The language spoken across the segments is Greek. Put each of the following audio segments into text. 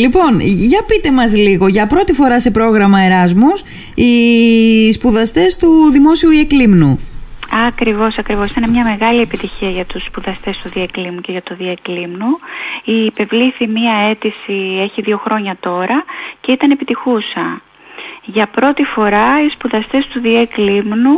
Λοιπόν, για πείτε μας λίγο, για πρώτη φορά σε πρόγραμμα Εράσμους, οι σπουδαστές του Δημόσιου Ιεκλήμνου. Ακριβώς, ακριβώς. Ήταν μια μεγάλη επιτυχία για τους σπουδαστές του Διεκλήμνου και για το Διεκλήμνου. Η υπευλήθη μια αίτηση, έχει δύο χρόνια τώρα και ήταν επιτυχούσα. Για πρώτη φορά οι σπουδαστές του ΔΙΕΚ Λίμνου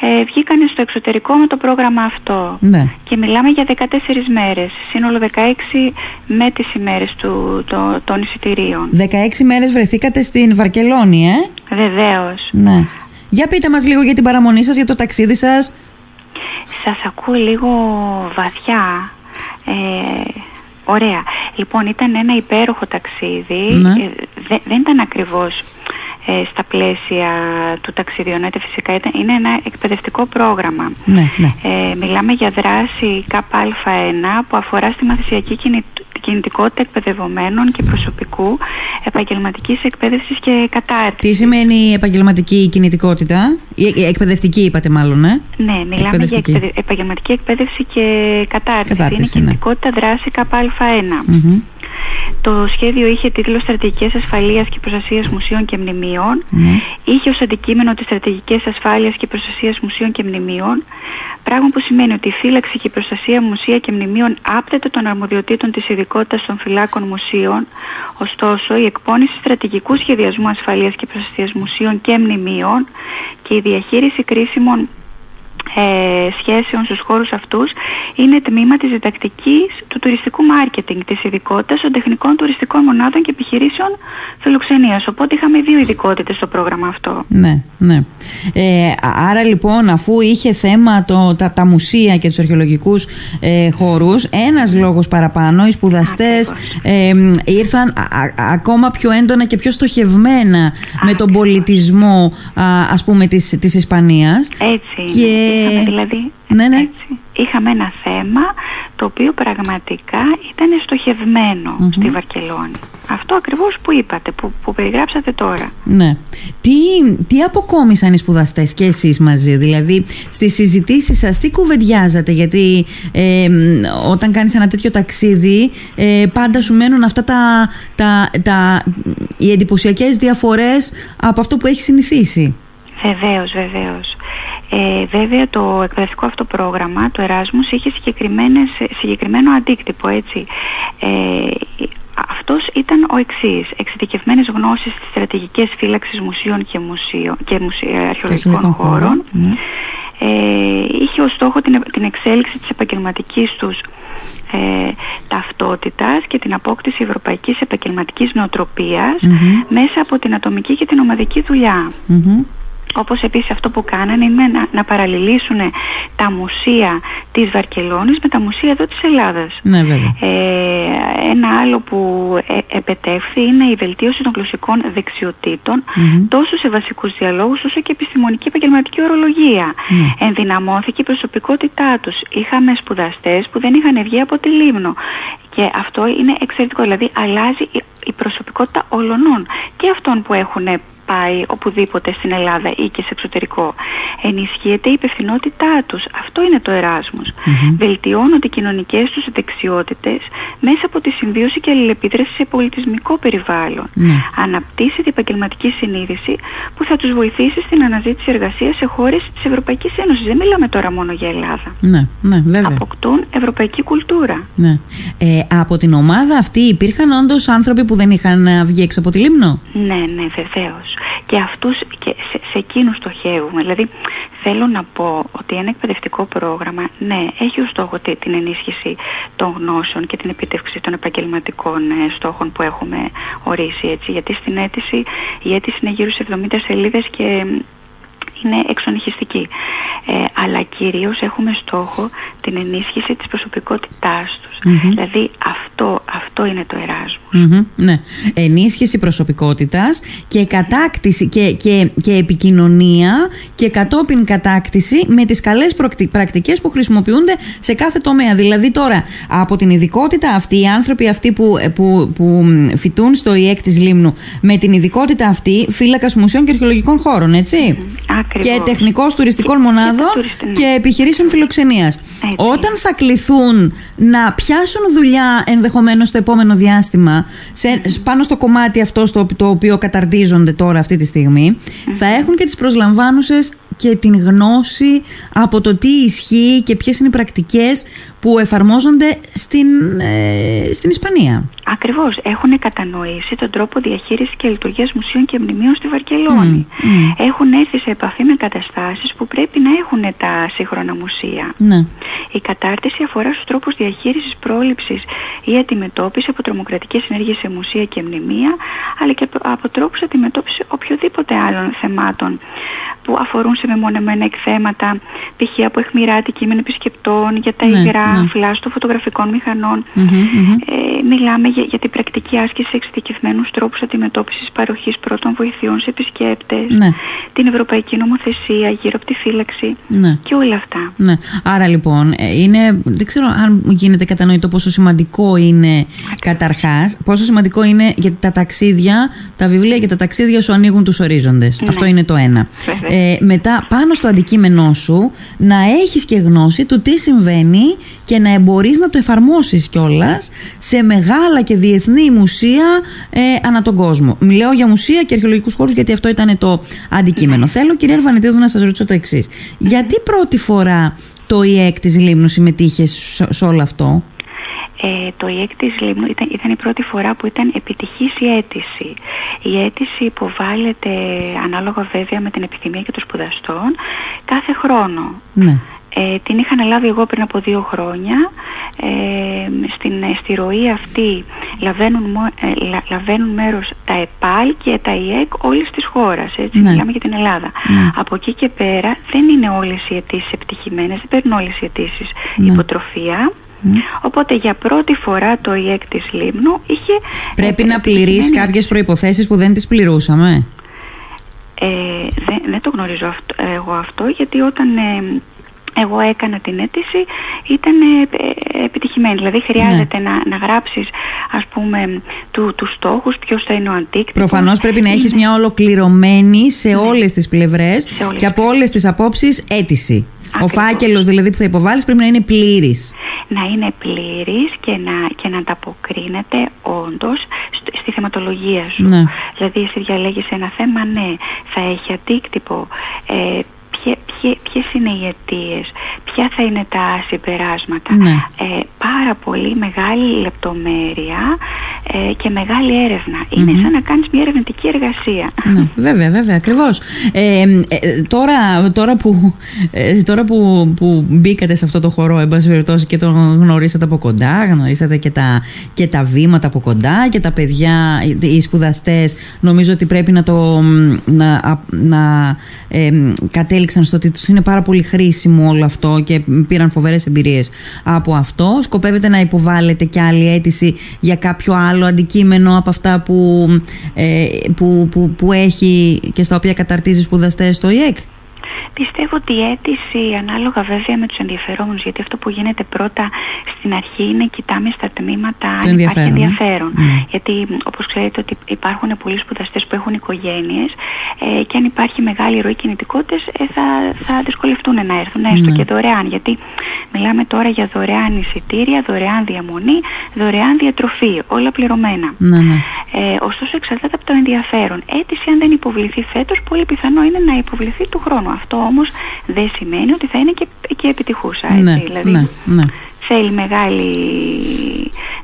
ε, βγήκαν στο εξωτερικό με το πρόγραμμα αυτό. Ναι. Και μιλάμε για 14 μέρες, σύνολο 16 με τις ημέρες του, το, των εισιτηρίων. 16 μέρες βρεθήκατε στην Βαρκελόνη, ε; Βεβαίως. Ναι. Για πείτε μας λίγο για την παραμονή σας, για το ταξίδι σας. Σας ακούω λίγο βαθιά. Ε, ωραία. Λοιπόν, ήταν ένα υπέροχο ταξίδι. Ναι. Ε, δε- δεν ήταν ακριβώς ε, στα πλαίσια του ταξιδιονέτε φυσικά. Ήταν, είναι ένα εκπαιδευτικό πρόγραμμα. Ναι, ναι. Ε, μιλάμε για δράση ΚΑΠΑ1 που αφορά στη μαθησιακή κινη- κινητικότητα εκπαιδευομένων και προσωπικού επαγγελματικής εκπαίδευσης και κατάρτισης. Τι σημαίνει η επαγγελματική κινητικότητα, η η εκπαιδευτική είπατε μάλλον, ε; Ναι, μιλάμε για Εκπαιδευτική. εκπαιδε- επαγγελματική εκπαίδευση και κατάρτιση. Κατάρτιση, είναι ναι. κινητικότητα δράση ΚΑΠΑ1. Μμμ. Το σχέδιο είχε τίτλο Στρατηγικές Ασφαλείας και Προστασίας Μουσείων και Μνημείων. Ναι. Είχε ως αντικείμενο τις στρατηγικές ασφάλειας και προστασίας μουσείων και μνημείων, πράγμα που σημαίνει ότι η φύλαξη και η προστασία μουσεία και μνημείων άπτεται των αρμοδιοτήτων της ειδικότητας των φυλάκων μουσείων, ωστόσο η εκπόνηση στρατηγικού σχεδιασμού ασφαλείας και προστασίας μουσείων και μνημείων και η διαχείριση κρίσιμων ε, σχέσεων στους χώρους αυτούς είναι τμήμα της διδακτικής του τουριστικού μάρκετινγκ της ειδικότητας των τεχνικών τουριστικών μονάδων και επιχειρήσεων φιλοξενίας. Οπότε είχαμε δύο ειδικότητες στο πρόγραμμα αυτό. Ναι, ναι. Ε, α- άρα λοιπόν αφού είχε θέμα το, τα, τα μουσεία και τους αρχαιολογικούς ε, χώρους ένας λόγος παραπάνω οι σπουδαστές ε, μ, ήρθαν α- α- ακόμα πιο έντονα και πιο στοχευμένα με τον πολιτισμό α, ας πούμε της, της Ισπανίας Έτσι Και- είναι. Είχαμε δηλαδή Ναι, ναι. έτσι, είχαμε ένα θέμα το οποίο πραγματικά ήταν στοχευμένο στη Βαρκελόνη. Αυτό ακριβώς που είπατε, που, που περιγράψατε τώρα. Ναι. Τι, τι αποκόμισαν οι σπουδαστές και εσείς μαζί, δηλαδή στις συζητήσεις σας τι κουβεντιάζατε, γιατί ε, μ, όταν κάνεις ένα τέτοιο ταξίδι ε, πάντα σου μένουν αυτά τα, τα, τα, οι εντυπωσιακές διαφορές από αυτό που έχεις συνηθίσει. Βεβαίως, βεβαίως. Ε, βέβαια το εκπαιδευτικό αυτό πρόγραμμα, το Erasmus, είχε συγκεκριμένες, συγκεκριμένο αντίκτυπο, έτσι. Ε, αυτός ήταν ο εξής, εξειδικευμένες γνώσεις στις στρατηγικές φύλαξης μουσείων και, μουσείων, και μουσε- αρχαιολογικών Αρχαιολογικών χώρων, χώρων. ναι. Ε, είχε ως στόχο την, την εξέλιξη της επαγγελματικής τους ε, ταυτότητας και την απόκτηση ευρωπαϊκής επαγγελματικής νοοτροπίας Μμμ. μέσα από την ατομική και την ομαδική δουλειά. Μμμ. Όπως επίσης αυτό που κάνανε είναι να, να παραλληλήσουν τα μουσεία της Βαρκελόνης με τα μουσεία εδώ της Ελλάδας. Ναι βέβαια. Ε, ένα άλλο που ε, επετεύχθη είναι η βελτίωση των γλωσσικών δεξιοτήτων Μμμ. τόσο σε βασικούς διαλόγους όσο και επιστημονική επαγγελματική ορολογία. Ναι. Ενδυναμώθηκε η προσωπικότητά τους. Είχαμε σπουδαστές που δεν είχαν βγει από τη Λίμνο. Και αυτό είναι εξαιρετικό. Δηλαδή αλλάζει η, η προσωπικότητα όλων και αυτών που έχουν πάει οπουδήποτε στην Ελλάδα ή και σε εξωτερικό. Ενισχύεται η υπευθυνότητά τους. Αυτό είναι το εράσμος. Βελτιώνονται οι κοινωνικές τους δεξιότητες μέσα από τη συμβίωση και αλληλεπίδραση σε πολιτισμικό περιβάλλον. Ναι. Αναπτύσσεται η επαγγελματική συνείδηση που θα τους βοηθήσει στην αναζήτηση εργασίας σε χώρες της Ευρωπαϊκής Ένωσης. Δεν μιλάμε τώρα μόνο για Ελλάδα. Ναι, ναι βέβαια. Αποκτούν ευρωπαϊκή κουλτούρα. Ναι. Ε, από την ομάδα αυτή υπήρχαν όντως άνθρωποι που δεν είχαν ε, βγει έξω από τη Λίμνο; Ναι, ναι, βεβαίως. Και αυτούς και σε, σε εκείνους στοχεύουμε. Δηλαδή, θέλω να πω ότι ένα εκπαιδευτικό πρόγραμμα, ναι, έχει ως στόχο τη- την ενίσχυση των γνώσεων και την επίτευξη των επαγγελματικών ε, στόχων που έχουμε ορίσει, έτσι. Γιατί στην αίτηση, η αίτηση είναι γύρω σε 70 σελίδες και μ, είναι εξονυχιστική. Ε, αλλά κυρίως έχουμε στόχο την ενίσχυση της προσωπικότητάς τους. Δηλαδή αυτό, αυτό είναι το εράσμο. Μμμ, ναι. Ενίσχυση προσωπικότητας και κατάκτηση και, και, και επικοινωνία και κατόπιν κατάκτηση με τις καλές προκτι- πρακτικές που χρησιμοποιούνται σε κάθε τομέα. Δηλαδή τώρα από την ειδικότητα αυτή, οι άνθρωποι αυτοί που, που, που φοιτούν στο ΙΕΚ της Λίμνου με την ειδικότητα αυτή φύλακας μουσείων και αρχαιολογικών χώρων, έτσι. Ακριβώς. Και τεχνικός τουριστικών Και- και μονάδων τουριστι- ναι. και επιχειρήσεων φιλοξενίας. Έτσι. Όταν θα κληθούν να πιάσουν δουλειά ενδεχομένως στο επόμενο διάστημα σε, πάνω στο κομμάτι αυτό στο, το οποίο καταρτίζονται τώρα αυτή τη στιγμή θα έχουν και τις προσλαμβάνουσες και την γνώση από το τι ισχύει και ποιες είναι οι πρακτικές που εφαρμόζονται στην, ε, στην Ισπανία. Ακριβώς. Έχουν κατανοήσει τον τρόπο διαχείρισης και λειτουργίας μουσείων και μνημείων στη Βαρκελόνη. Έχουν έρθει σε επαφή με καταστάσεις που πρέπει να έχουν τα σύγχρονα μουσεία. Ναι. Η κατάρτιση αφορά στους τρόπους διαχείρισης, πρόληψης ή αντιμετώπισης από τρομοκρατικές ενέργειες σε μουσεία και μνημεία, αλλά και από τρόπους αντιμετώπισης οποιοδήποτε άλλων θεμάτων που αφορούν σε μεμονωμένα εκθέματα, π.χ. από αιχμηρά κείμενα επισκεπτών, για τα ναι, υγρά, ναι. φλάστο φωτογραφικών Ε, μιλάμε για, για την πρακτική άσκηση σε εξειδικευμένους τρόπους αντιμετώπισης παροχής πρώτων βοηθειών σε επισκέπτες, ναι. την ευρωπαϊκή νομοθεσία γύρω από τη φύλαξη ναι. και όλα αυτά. Ναι. Άρα λοιπόν, ε, είναι, δεν ξέρω αν γίνεται κατανοητό πόσο σημαντικό είναι καταρχάς, πόσο σημαντικό είναι για τα ταξίδια, τα βιβλία και τα ταξίδια σου ανοίγουν τους ορίζοντες. Αυτό είναι το ένα. Ε, μετά πάνω στο αντικείμενό σου να έχεις και γνώση του τι συμβαίνει και να μπορείς να το εφαρμόσεις κιόλας σε μεγάλα και διεθνή μουσεία ε, ανά τον κόσμο. Μιλάω για μουσεία και αρχαιολογικούς χώρους γιατί αυτό ήταν το αντικείμενο. Θέλω κυρία Αρβανιτίδου να σας ρωτήσω το εξής. Γιατί πρώτη φορά το ΙΕΚ της Λίμνου συμμετείχε σε όλο αυτό; Ε, το ΙΕΚ της Λίμνου ήταν, ήταν η πρώτη φορά που ήταν επιτυχής η αίτηση. Η αίτηση υποβάλλεται ανάλογα βέβαια με την επιθυμία και των σπουδαστών κάθε χρόνο. Ναι. Ε, την είχα αναλάβει εγώ πριν από δύο χρόνια. Ε, στην, στη ροή αυτή λαβαίνουν, ε, λαβαίνουν μέρος τα ΕΠΑΛ και τα ΙΕΚ όλης της χώρας. Έτσι, ναι. μιλάμε για την Ελλάδα. Ναι. Από εκεί και πέρα δεν είναι όλες οι αιτήσεις επιτυχημένες, δεν παίρνουν όλες οι αιτήσεις ναι. υποτροφία. Οπότε για πρώτη φορά το ΙΕΚ της Λίμνου είχε... Πρέπει να πληρείς κάποιες προϋποθέσεις που δεν τις πληρούσαμε; Ε, δεν, δεν το γνωρίζω αυτό, εγώ αυτό γιατί όταν ε, εγώ έκανα την αίτηση ήταν ε, επιτυχημένη. Δηλαδή χρειάζεται ναι. να, να γράψεις ας πούμε του, τους στόχους, ποιος θα είναι ο αντίκτυπος. Προφανώς πρέπει να έχεις μια ολοκληρωμένη σε ναι. όλες τις πλευρές και από όλες τις απόψεις αίτηση. Ο φάκελος δηλαδή που θα υποβάλεις πρέπει να είναι πλήρης. Να είναι πλήρης και να, και να ανταποκρίνεται όντως στη θεματολογία σου. Ναι. Δηλαδή εσύ διαλέγεις ένα θέμα, ναι, θα έχει αντίκτυπο, ε, ποιες είναι οι αιτίες, ποια θα είναι τα συμπεράσματα. Ναι. Ε, πάρα πολύ μεγάλη λεπτομέρεια ε, και μεγάλη Είναι σαν να κάνεις μια ερευνητική εργασία. Ναι, βέβαια, βέβαια, ακριβώς. Ε, ε τώρα, τώρα, που, ε, τώρα που, που μπήκατε σε αυτό το χώρο, εν πάση και τον γνωρίσατε από κοντά, γνωρίσατε και τα, και τα βήματα από κοντά και τα παιδιά, οι σπουδαστές, νομίζω ότι πρέπει να το να, να κατέληξαν στο ότι τους είναι πάρα πολύ χρήσιμο όλο αυτό και πήραν φοβερές εμπειρίες από αυτό. Σκοπεύετε να υποβάλλετε και άλλη αίτηση για κάποιο άλλο αντικείμενο από αυτά που, ε, που, που, που έχει και στα οποία καταρτίζεις σπουδαστές στο ΙΕΚ; Πιστεύω ότι η αίτηση ανάλογα βέβαια με τους ενδιαφερόμενους γιατί αυτό που γίνεται πρώτα στην αρχή είναι κοιτάμε στα τμήματα αν υπάρχει ενδιαφέρον. Mm. Γιατί όπως ξέρετε ότι υπάρχουν πολλοί σπουδαστές που έχουν οικογένειες ε, και αν υπάρχει μεγάλη ροή κινητικότητες ε, θα, θα δυσκολευτούν να έρθουν έστω mm. και δωρεάν γιατί μιλάμε τώρα για δωρεάν εισιτήρια, δωρεάν διαμονή, δωρεάν διατροφή, όλα πληρωμένα. Ναι, ναι. Ε, ωστόσο εξαρτάται από το ενδιαφέρον. Αίτηση αν δεν υποβληθεί φέτος πολύ πιθανό είναι να υποβληθεί του χρόνου. Αυτό όμως δεν σημαίνει ότι θα είναι και, και επιτυχούσα. Έτσι, ναι, δηλαδή, ναι, ναι. Θέλει μεγάλη,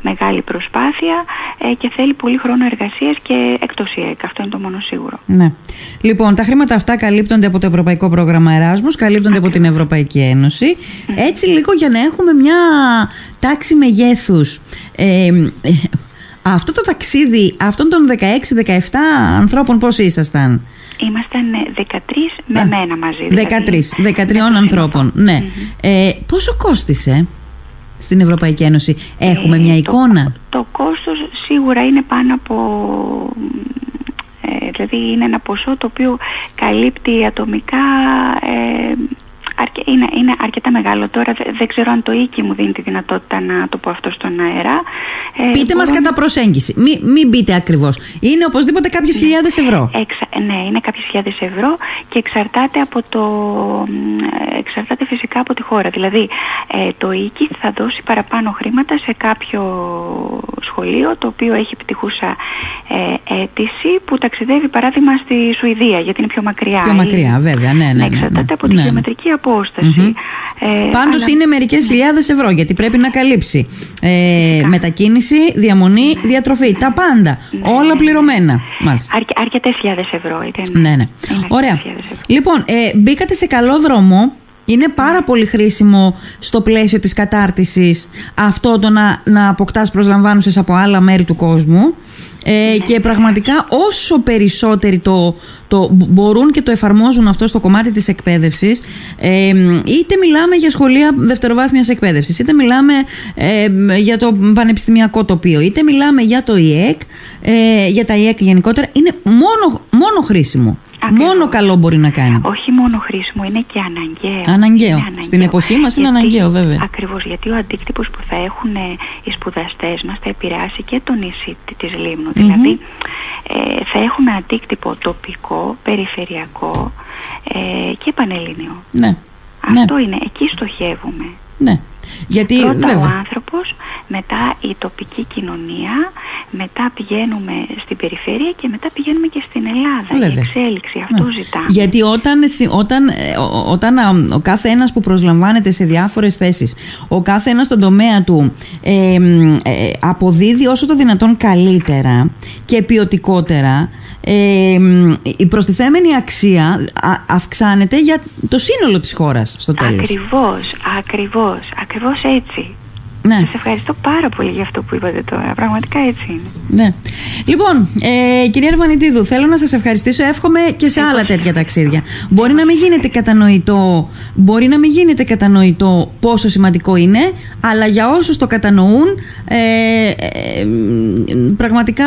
μεγάλη προσπάθεια ε, και θέλει πολύ χρόνο εργασίας και εκτός ΙΕΚ. Αυτό είναι το μόνο σίγουρο. Ναι. Λοιπόν, τα χρήματα αυτά καλύπτονται από το Ευρωπαϊκό Πρόγραμμα Εράσμους, καλύπτονται από την Ευρωπαϊκή Ένωση. Έτσι λίγο για να έχουμε μια τάξη μεγέθους. Ε, αυτό το ταξίδι αυτών των 16-17 ανθρώπων πώς ήσασταν; Ήμασταν 13 με μένα μαζί. 13, 13 ανθρώπων. Ναι. Ε, πόσο κόστισε στην Ευρωπαϊκή Ένωση, Έχουμε μια ε, εικόνα; Το, το κόστος σίγουρα είναι πάνω από. Ε, δηλαδή είναι ένα ποσό το οποίο καλύπτει ατομικά είναι, είναι αρκετά μεγάλο. Τώρα δεν ξέρω αν το οίκη μου δίνει τη δυνατότητα να το πω αυτό στον αέρα. Ε, Πείτε μπορώ... μας κατά προσέγγιση. Μην, μην μπείτε ακριβώς. Είναι οπωσδήποτε κάποιες ναι. χιλιάδες ευρώ. Εξα... Ναι, είναι κάποιες χιλιάδες ευρώ και εξαρτάται από το... εξαρτάται φυσικά από τη χώρα. Δηλαδή ε, το οίκη θα δώσει παραπάνω χρήματα σε κάποιο σχολείο το οποίο έχει επιτυχούσα ε, αίτηση που ταξιδεύει παράδειγμα στη Σουηδία γιατί είναι πιο μακριά. Πιο μακριά, βέβαια, ναι, ναι. ναι, εξαρτάται ναι. από τη ναι, γεωμετρική απόσταση. Ε, Πάντως είναι μερικές χιλιάδες ευρώ γιατί πρέπει να καλύψει ε, μετακίνηση, διαμονή, διατροφή. Τα πάντα. όλα πληρωμένα. Αρκε, αρκετές χιλιάδες ευρώ. ναι, ναι. Ωραία. Λοιπόν, ε, μπήκατε σε καλό δρόμο είναι πάρα πολύ χρήσιμο στο πλαίσιο της κατάρτισης αυτό το να, να αποκτάς προσλαμβάνουσες από άλλα μέρη του κόσμου. Ε, και πραγματικά όσο περισσότεροι το, το μπορούν και το εφαρμόζουν αυτό στο κομμάτι της εκπαίδευσης ε, είτε μιλάμε για σχολεία δευτεροβάθμιας εκπαίδευσης είτε μιλάμε ε, για το πανεπιστημιακό τοπίο είτε μιλάμε για το ΙΕΚ ε, για τα ΙΕΚ γενικότερα είναι μόνο, μόνο χρήσιμο Μόνο καλό μπορεί να κάνει. Όχι μόνο χρήσιμο, είναι και αναγκαίο. Αναγκαίο. Στην εποχή μας είναι αναγκαίο, βέβαια. Ακριβώς, γιατί ο αντίκτυπος που θα έχουν οι σπουδαστές μας θα επηρεάσει και το νησί τη Λίμνου. Δηλαδή, ε, θα έχουμε αντίκτυπο τοπικό, περιφερειακό ε, και πανελληνίο. Ναι. Αυτό ναι. είναι. Εκεί στοχεύουμε. Ναι. Γιατί, Πρώτα βέβαια. ο άνθρωπος, μετά η τοπική κοινωνία, μετά πηγαίνουμε στην περιφέρεια και μετά πηγαίνουμε και στην Ελλάδα. Η εξέλιξη, αυτό ναι. ζητάμε. Γιατί όταν, όταν, ε, όταν ο κάθε ένας που προσλαμβάνεται σε διάφορες θέσεις, ο κάθε ένας στον τομέα του ε, αποδίδει όσο το δυνατόν καλύτερα και ποιοτικότερα, ε, η προστιθέμενη αξία αυξάνεται για το σύνολο της χώρας στο τέλος. Ακριβώς, ακριβώς, ακριβώς έτσι. Ναι. Σας ευχαριστώ πάρα πολύ για αυτό που είπατε τώρα. Πραγματικά έτσι είναι. Ναι. Λοιπόν, ε, κυρία Αρβανιτίδου, θέλω να σας ευχαριστήσω. Εύχομαι και σε άλλα τέτοια ταξίδια. Μπορεί να μην γίνεται κατανοητό, μπορεί να μην γίνεται κατανοητό πόσο σημαντικό είναι, αλλά για όσους το κατανοούν, ε, ε, πραγματικά,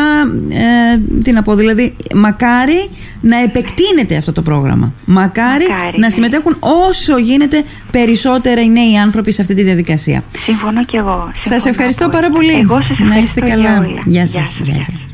ε, τι να πω, δηλαδή, μακάρι να επεκτείνεται αυτό το πρόγραμμα. Μακάρι, να ναι. συμμετέχουν όσο γίνεται περισσότερα οι νέοι άνθρωποι σε αυτή τη διαδικασία. Συμφωνώ και εγώ. Σας ευχαριστώ πάρα πολύ. Εγώ σας ευχαριστώ να είστε καλά. Γεια σας. Γεια σας.